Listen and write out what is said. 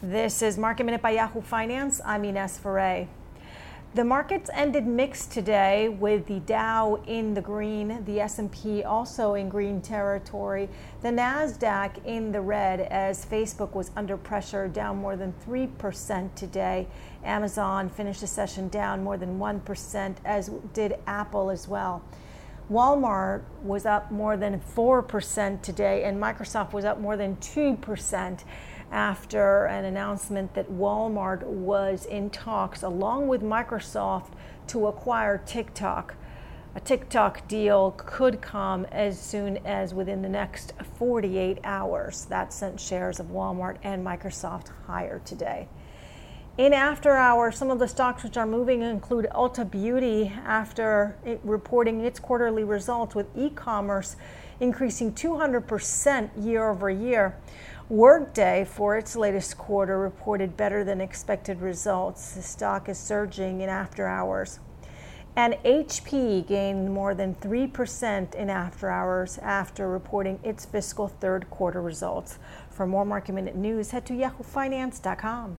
This is Market Minute by Yahoo Finance. I'm Ines Ferre. The markets ended mixed today with the Dow in the green, the S&P also in green territory, the Nasdaq in the red as Facebook was under pressure down more than 3% today. Amazon finished the session down more than 1% as did Apple as well. Walmart was up more than 4% today, and Microsoft was up more than 2% after an announcement that Walmart was in talks, along with Microsoft, to acquire TikTok. A TikTok deal could come as soon as within the next 48 hours. That sent shares of Walmart and Microsoft higher today. In after hours, some of the stocks which are moving include Ulta Beauty after it reporting its quarterly results with e-commerce increasing 200% year over year. Workday, for its latest quarter, reported better than expected results. The stock is surging in after hours. And HP gained more than 3% in after hours after reporting its fiscal third quarter results. For more market minute news, head to yahoofinance.com.